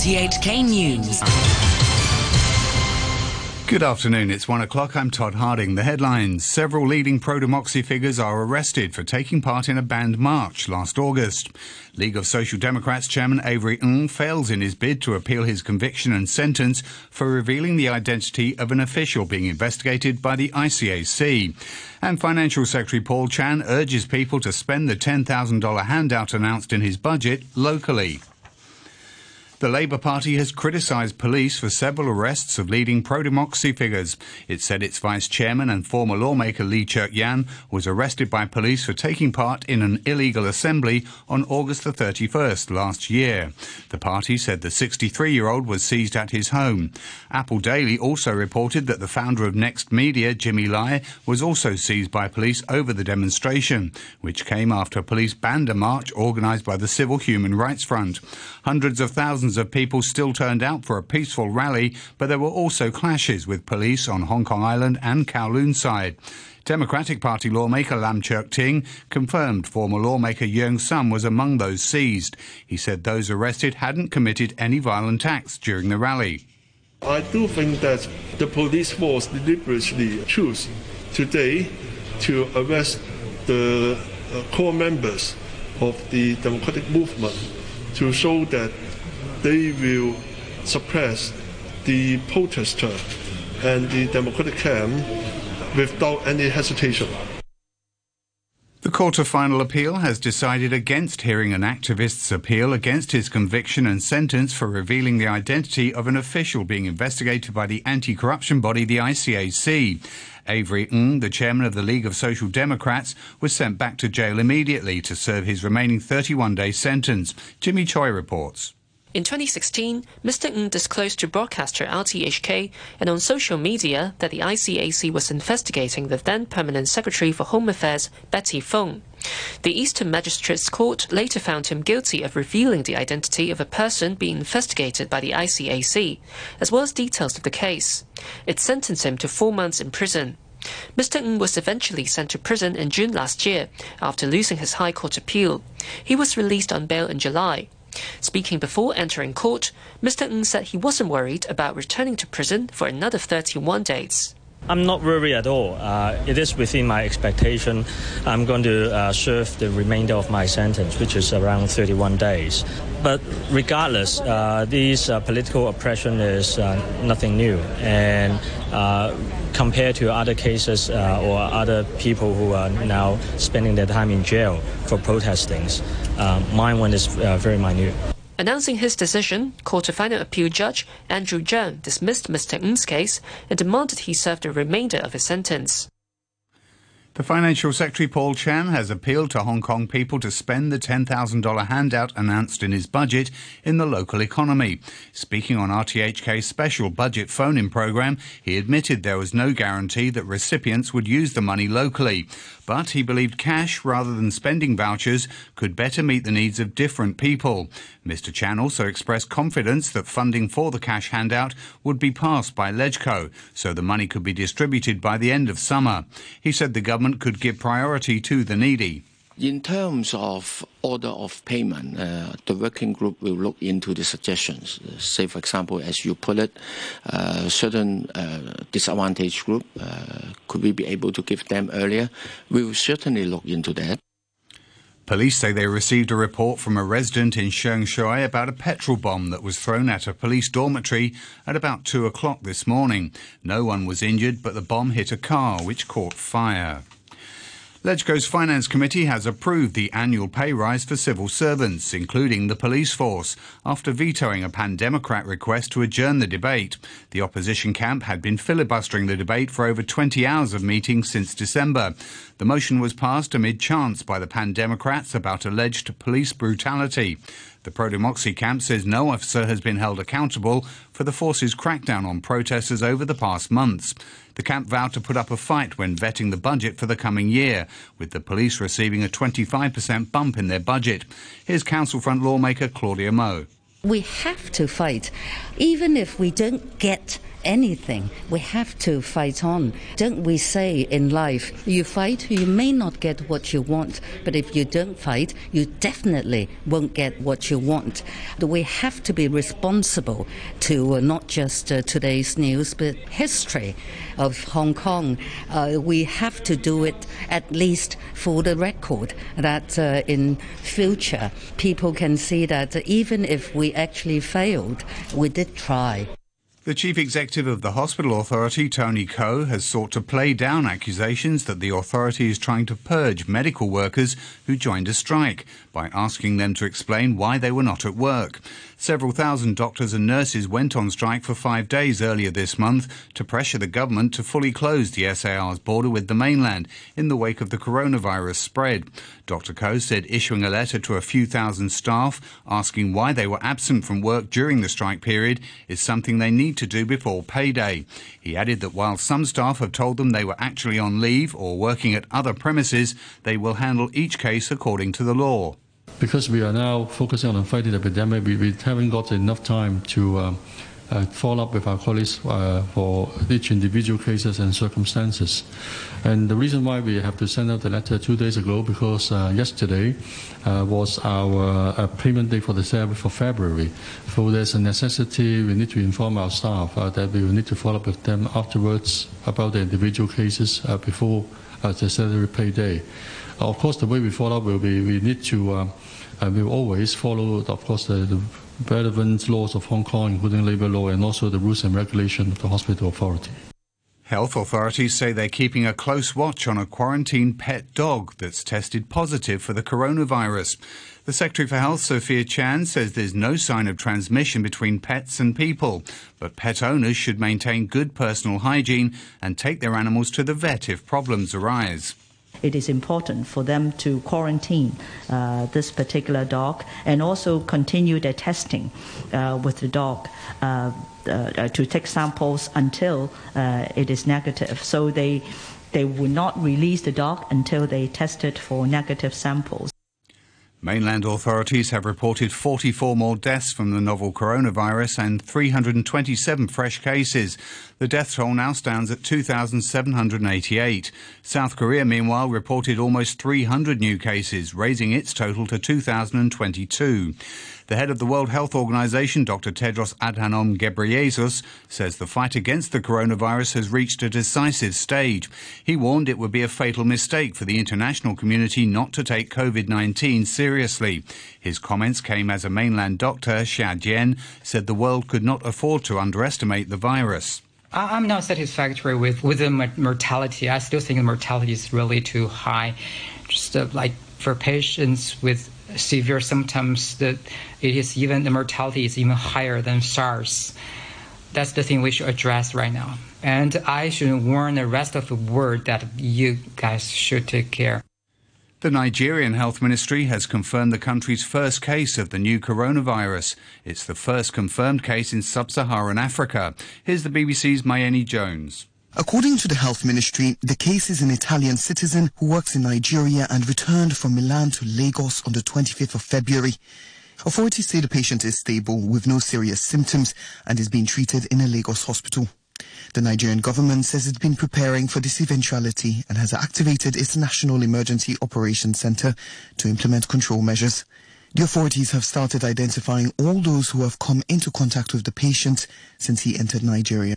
RTHK News. Good afternoon. It's one o'clock. I'm Todd Harding. The headlines. Several leading pro democracy figures are arrested for taking part in a banned march last August. League of Social Democrats chairman Avery Ng fails in his bid to appeal his conviction and sentence for revealing the identity of an official being investigated by the ICAC. And Financial Secretary Paul Chan urges people to spend the $10,000 handout announced in his budget locally. The Labour Party has criticised police for several arrests of leading pro-democracy figures. It said its vice chairman and former lawmaker Lee Cheuk Yan was arrested by police for taking part in an illegal assembly on August the 31st last year. The party said the 63-year-old was seized at his home. Apple Daily also reported that the founder of Next Media, Jimmy Lai, was also seized by police over the demonstration, which came after police banned a march organised by the Civil Human Rights Front. Hundreds of thousands Thousands of people still turned out for a peaceful rally, but there were also clashes with police on Hong Kong Island and Kowloon side. Democratic Party lawmaker Lam Cheuk Ting confirmed former lawmaker Yeung Sum was among those seized. He said those arrested hadn't committed any violent acts during the rally. I do think that the police force deliberately chose today to arrest the uh, core members of the democratic movement to show that they will suppress the protester and the democratic camp without any hesitation. The Court of Final Appeal has decided against hearing an activist's appeal against his conviction and sentence for revealing the identity of an official being investigated by the anti-corruption body, the ICAC. Avery Ng, the chairman of the League of Social Democrats, was sent back to jail immediately to serve his remaining 31-day sentence. Jimmy Choi reports. In 2016, Mr. Ng disclosed to broadcaster RTHK and on social media that the ICAC was investigating the then Permanent Secretary for Home Affairs, Betty Fong. The Eastern Magistrates Court later found him guilty of revealing the identity of a person being investigated by the ICAC, as well as details of the case. It sentenced him to four months in prison. Mr. Ng was eventually sent to prison in June last year after losing his High Court appeal. He was released on bail in July. Speaking before entering court, Mr. Ng said he wasn't worried about returning to prison for another 31 days. I'm not worried at all. Uh, it is within my expectation. I'm going to uh, serve the remainder of my sentence, which is around 31 days. But regardless, uh, this uh, political oppression is uh, nothing new. And uh, compared to other cases or other people who are now spending their time in jail for protesting, mine one is very minute. Announcing his decision, Court of Final Appeal Judge Andrew Cheung dismissed Mr. Ng's case and demanded he serve the remainder of his sentence. The Financial Secretary Paul Chan has appealed to Hong Kong people to spend the $10,000 handout announced in his budget in the local economy. Speaking on RTHK's special budget phone-in program, he admitted there was no guarantee that recipients would use the money locally, but he believed cash rather than spending vouchers could better meet the needs of different people. Mr. Chan also expressed confidence that funding for the cash handout would be passed by LegCo, so the money could be distributed by the end of summer. He said the government government could give priority to the needy. In terms of order of payment, uh, the working group will look into the suggestions. Say, for example, as you put it, uh, certain uh, disadvantaged group, uh, could we be able to give them earlier? We will certainly look into that. Police say they received a report from a resident in Sheung Shui about a petrol bomb that was thrown at a police dormitory at about 2 o'clock this morning. No one was injured, but the bomb hit a car which caught fire. LegCo's Finance Committee has approved the annual pay rise for civil servants, including the police force, after vetoing a Pan Democrat request to adjourn the debate. The opposition camp had been filibustering the debate for over 20 hours of meetings since December. The motion was passed amid chants by the Pan Democrats about alleged police brutality. The pro democracy camp says no officer has been held accountable for the force's crackdown on protesters over the past months. The camp vowed to put up a fight when vetting the budget for the coming year, with the police receiving a 25% bump in their budget. Here's Council Front lawmaker Claudia Mo. We have to fight, even if we don't get anything, we have to fight on. Don't we say in life, you fight, you may not get what you want, but if you don't fight, you definitely won't get what you want. We have to be responsible to uh, not just uh, today's news, but history of Hong Kong. Uh, we have to do it at least for the record that uh, in future people can see that even if we actually failed, we did try. The chief executive of the hospital authority, Tony Ko, has sought to play down accusations that the authority is trying to purge medical workers who joined a strike by asking them to explain why they were not at work. Several thousand doctors and nurses went on strike for five days earlier this month to pressure the government to fully close the SAR's border with the mainland in the wake of the coronavirus spread. Dr. Ko said issuing a letter to a few thousand staff asking why they were absent from work during the strike period is something they need to do before payday. He added that while some staff have told them they were actually on leave or working at other premises, they will handle each case according to the law because we are now focusing on fighting the epidemic, we, we haven't got enough time to um, uh, follow up with our colleagues uh, for each individual cases and circumstances. And the reason why we have to send out the letter two days ago because uh, yesterday uh, was our uh, payment day for the for February. So there's a necessity we need to inform our staff that we will need to follow up with them afterwards about the individual cases before the salary pay day. Of course, the way we follow up will be we need to um, and we will always follow, of course, the, the relevant laws of Hong Kong, including labor law, and also the rules and regulations of the hospital authority. Health authorities say they're keeping a close watch on a quarantined pet dog that's tested positive for the coronavirus. The Secretary for Health, Sophia Chan, says there's no sign of transmission between pets and people, but pet owners should maintain good personal hygiene and take their animals to the vet if problems arise it is important for them to quarantine uh, this particular dog and also continue their testing uh, with the dog. Uh, uh to take samples until uh, it is negative. So they they will not release the dog until they test it for negative samples. Mainland authorities have reported 44 more deaths from the novel coronavirus and 327 fresh cases. The death toll now stands at 2,788. South Korea, meanwhile, reported almost 300 new cases, raising its total to 2,022. The head of the World Health Organization, Dr. Tedros Adhanom Ghebreyesus, says the fight against the coronavirus has reached a decisive stage. He warned it would be a fatal mistake for the international community not to take COVID-19 seriously. His comments came as a mainland doctor, Xia Jian, said the world could not afford to underestimate the virus. I'm not satisfactory with, with the mortality. I still think the mortality is really too high. Just uh, like for patients with severe symptoms, that it is even the mortality is even higher than SARS. That's the thing we should address right now. And I should warn the rest of the world that you guys should take care. The Nigerian Health Ministry has confirmed the country's first case of the new coronavirus. It's the first confirmed case in sub Saharan Africa. Here's the BBC's Mayeni Jones. According to the health ministry, the case is an Italian citizen who works in Nigeria and returned from Milan to Lagos on the 25th of February. Authorities say the patient is stable with no serious symptoms and is being treated in a Lagos hospital. The Nigerian government says it's been preparing for this eventuality and has activated its National Emergency Operations Center to implement control measures. The authorities have started identifying all those who have come into contact with the patient since he entered Nigeria.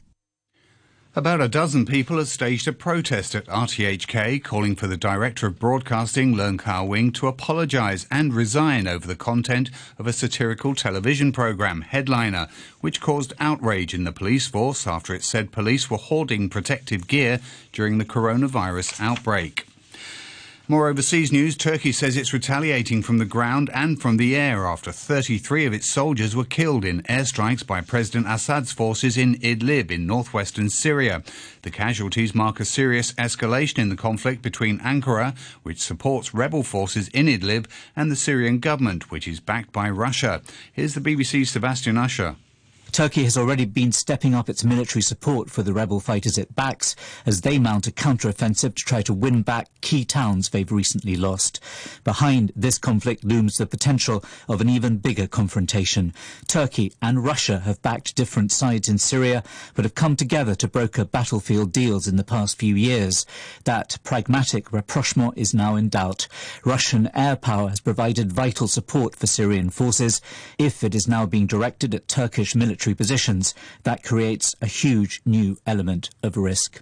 About a dozen people have staged a protest at RTHK calling for the Director of Broadcasting, Leung Ka Wing, to apologise and resign over the content of a satirical television programme, Headliner, which caused outrage in the police force after it said police were hoarding protective gear during the coronavirus outbreak. More overseas news Turkey says it's retaliating from the ground and from the air after 33 of its soldiers were killed in airstrikes by President Assad's forces in Idlib in northwestern Syria. The casualties mark a serious escalation in the conflict between Ankara, which supports rebel forces in Idlib, and the Syrian government, which is backed by Russia. Here's the BBC's Sebastian Usher. Turkey has already been stepping up its military support for the rebel fighters it backs as they mount a counteroffensive to try to win back key towns they've recently lost. Behind this conflict looms the potential of an even bigger confrontation. Turkey and Russia have backed different sides in Syria, but have come together to broker battlefield deals in the past few years. That pragmatic rapprochement is now in doubt. Russian air power has provided vital support for Syrian forces. If it is now being directed at Turkish military positions, that creates a huge new element of risk.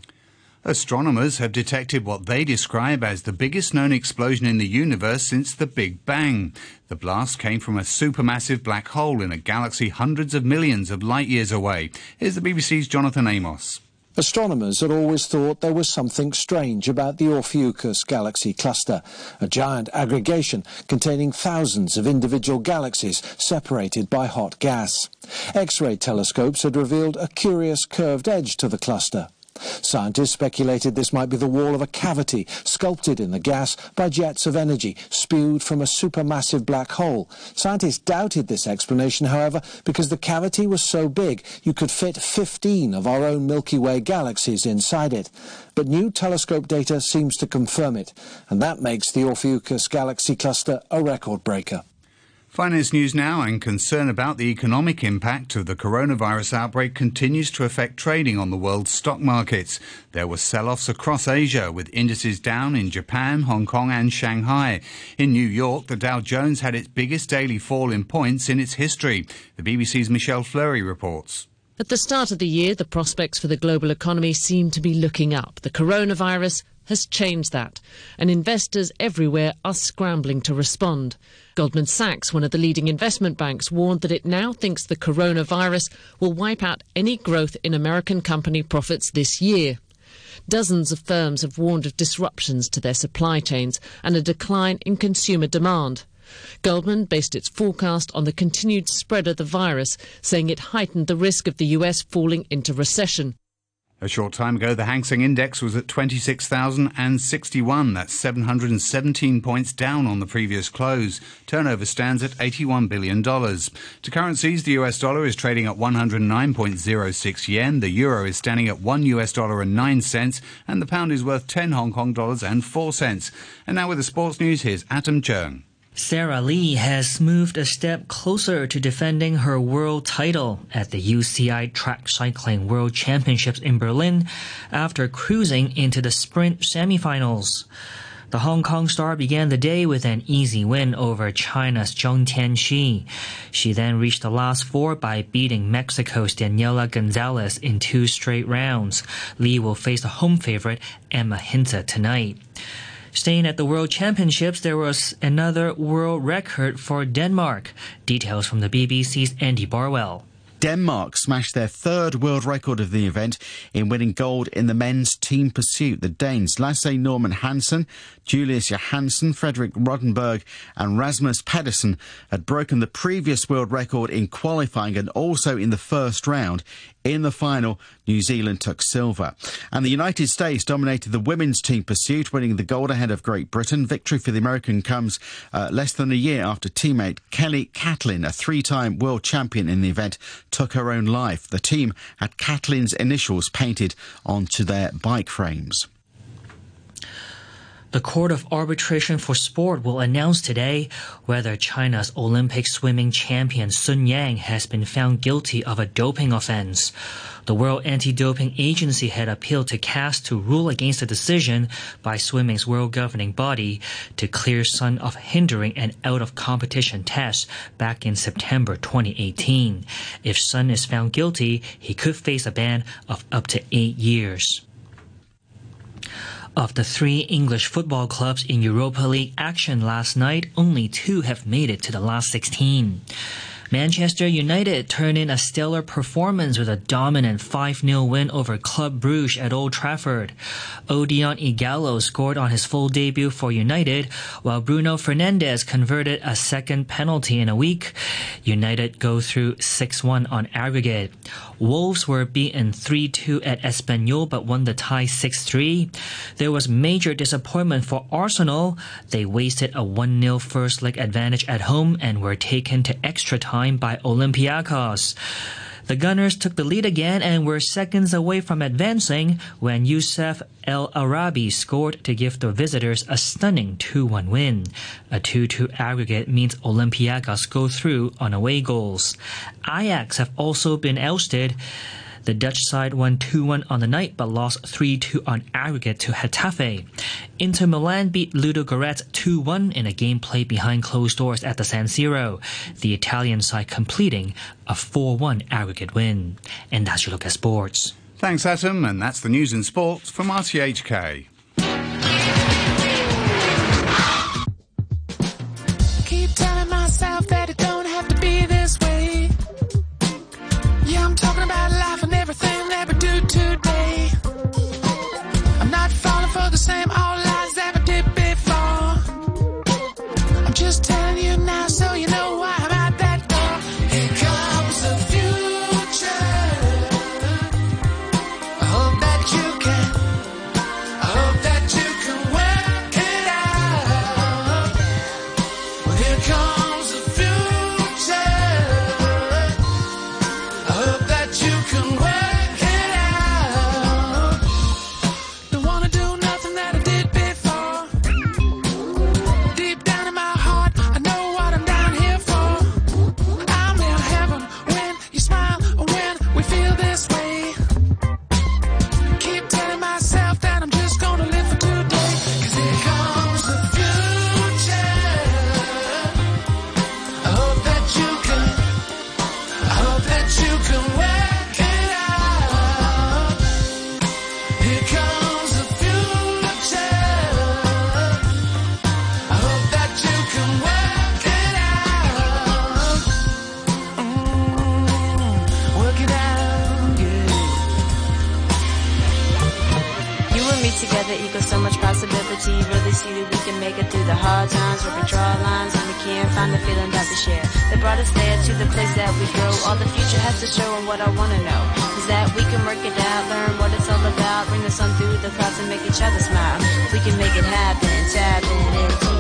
Astronomers have detected what they describe as the biggest known explosion in the universe since the Big Bang. The blast came from a supermassive black hole in a galaxy hundreds of millions of light years away. Here's the BBC's Jonathan Amos. Astronomers had always thought there was something strange about the Ophiuchus galaxy cluster, a giant aggregation containing thousands of individual galaxies separated by hot gas. X-ray telescopes had revealed a curious curved edge to the cluster. Scientists speculated this might be the wall of a cavity sculpted in the gas by jets of energy spewed from a supermassive black hole. Scientists doubted this explanation, however, because the cavity was so big you could fit 15 of our own Milky Way galaxies inside it. But new telescope data seems to confirm it, and that makes the Ophiuchus galaxy cluster a record breaker. Finance news now and concern about the economic impact of the coronavirus outbreak continues to affect trading on the world's stock markets. There were sell-offs across Asia with indices down in Japan, Hong Kong and Shanghai. In New York, the Dow Jones had its biggest daily fall in points in its history. The BBC's Michelle Fleury reports. At the start of the year, the prospects for the global economy seemed to be looking up. The coronavirus has changed that, and investors everywhere are scrambling to respond. Goldman Sachs, one of the leading investment banks, warned that it now thinks the coronavirus will wipe out any growth in American company profits this year. Dozens of firms have warned of disruptions to their supply chains and a decline in consumer demand. Goldman based its forecast on the continued spread of the virus, saying it heightened the risk of the US falling into recession. A short time ago, the Hang Seng Index was at 26,061. That's 717 points down on the previous close. Turnover stands at $81 billion. To currencies, the US dollar is trading at 109.06 yen. The euro is standing at 1 US dollar and 9 cents. And the pound is worth 10 Hong Kong dollars and 4 cents. And now with the sports news, here's Adam Chung. Sarah Lee has moved a step closer to defending her world title at the UCI Track Cycling World Championships in Berlin after cruising into the sprint semifinals. The Hong Kong star began the day with an easy win over China's Zheng Tianqi. She then reached the last four by beating Mexico's Daniela Gonzalez in two straight rounds. Lee will face the home favorite Emma Hinze tonight. Staying at the World Championships, there was another world record for Denmark. Details from the BBC's Andy Barwell. Denmark smashed their third world record of the event in winning gold in the men's team pursuit. The Danes Lasse Norman Hansen, Julius Johansen, Frederik Rodenberg, and Rasmus Pedersen had broken the previous world record in qualifying and also in the first round. In the final, New Zealand took silver. And the United States dominated the women's team pursuit, winning the gold ahead of Great Britain. Victory for the American comes uh, less than a year after teammate Kelly Catlin, a three time world champion in the event, took her own life. The team had Catlin's initials painted onto their bike frames. The Court of Arbitration for Sport will announce today whether China's Olympic swimming champion Sun Yang has been found guilty of a doping offense. The World Anti-Doping Agency had appealed to CAS to rule against the decision by swimming's world governing body to clear Sun of hindering an out-of-competition test back in September 2018. If Sun is found guilty, he could face a ban of up to eight years. Of the three English football clubs in Europa League action last night, only two have made it to the last 16. Manchester United turned in a stellar performance with a dominant 5-0 win over Club Brugge at Old Trafford. Odion Ighalo scored on his full debut for United, while Bruno Fernandes converted a second penalty in a week. United go through 6-1 on aggregate. Wolves were beaten 3-2 at Espanyol but won the tie 6-3. There was major disappointment for Arsenal. They wasted a 1-0 first leg advantage at home and were taken to extra time by Olympiacos. The Gunners took the lead again and were seconds away from advancing when Youssef El Arabi scored to give the visitors a stunning 2-1 win. A 2-2 aggregate means Olympiacos go through on away goals. Ajax have also been ousted. The Dutch side won 2-1 on the night but lost 3-2 on aggregate to Getafe. Inter Milan beat Ludogorets 2-1 in a game played behind closed doors at the San Siro. The Italian side completing a 4-1 aggregate win. And that's your look at sports. Thanks, Adam, and that's the news in sports from RTHK. I wanna know is that we can work it out, learn what it's all about, bring the sun through the clouds and make each other smile. We can make it happen, tapping into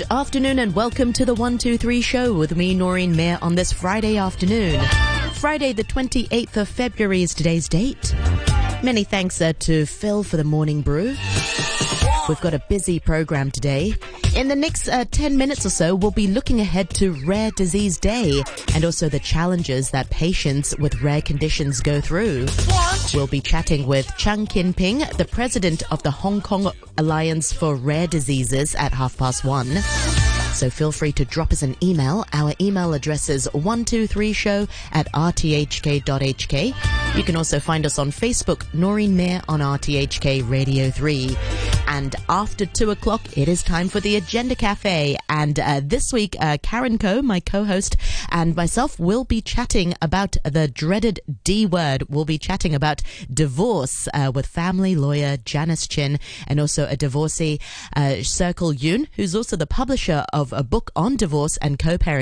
Good afternoon and welcome to the 123 show with me, Noreen Mayer, on this Friday afternoon. Friday, the 28th of February is today's date. Many thanks uh, to Phil for the morning brew. We've got a busy program today. In the next uh, 10 minutes or so, we'll be looking ahead to Rare Disease Day and also the challenges that patients with rare conditions go through. We'll be chatting with Chang Kin Ping, the president of the Hong Kong Alliance for Rare Diseases at half past one. So feel free to drop us an email. Our email address is 123show at rthk.hk. You can also find us on Facebook, Noreen Mayer on RTHK Radio 3. And after 2 o'clock, it is time for the Agenda Cafe. And uh, this week, uh, Karen Coe, my co-host, and myself will be chatting about the dreaded D word. We'll be chatting about divorce uh, with family lawyer Janice Chin and also a divorcee, uh, Circle Yoon, who's also the publisher of a book on divorce and co-parenting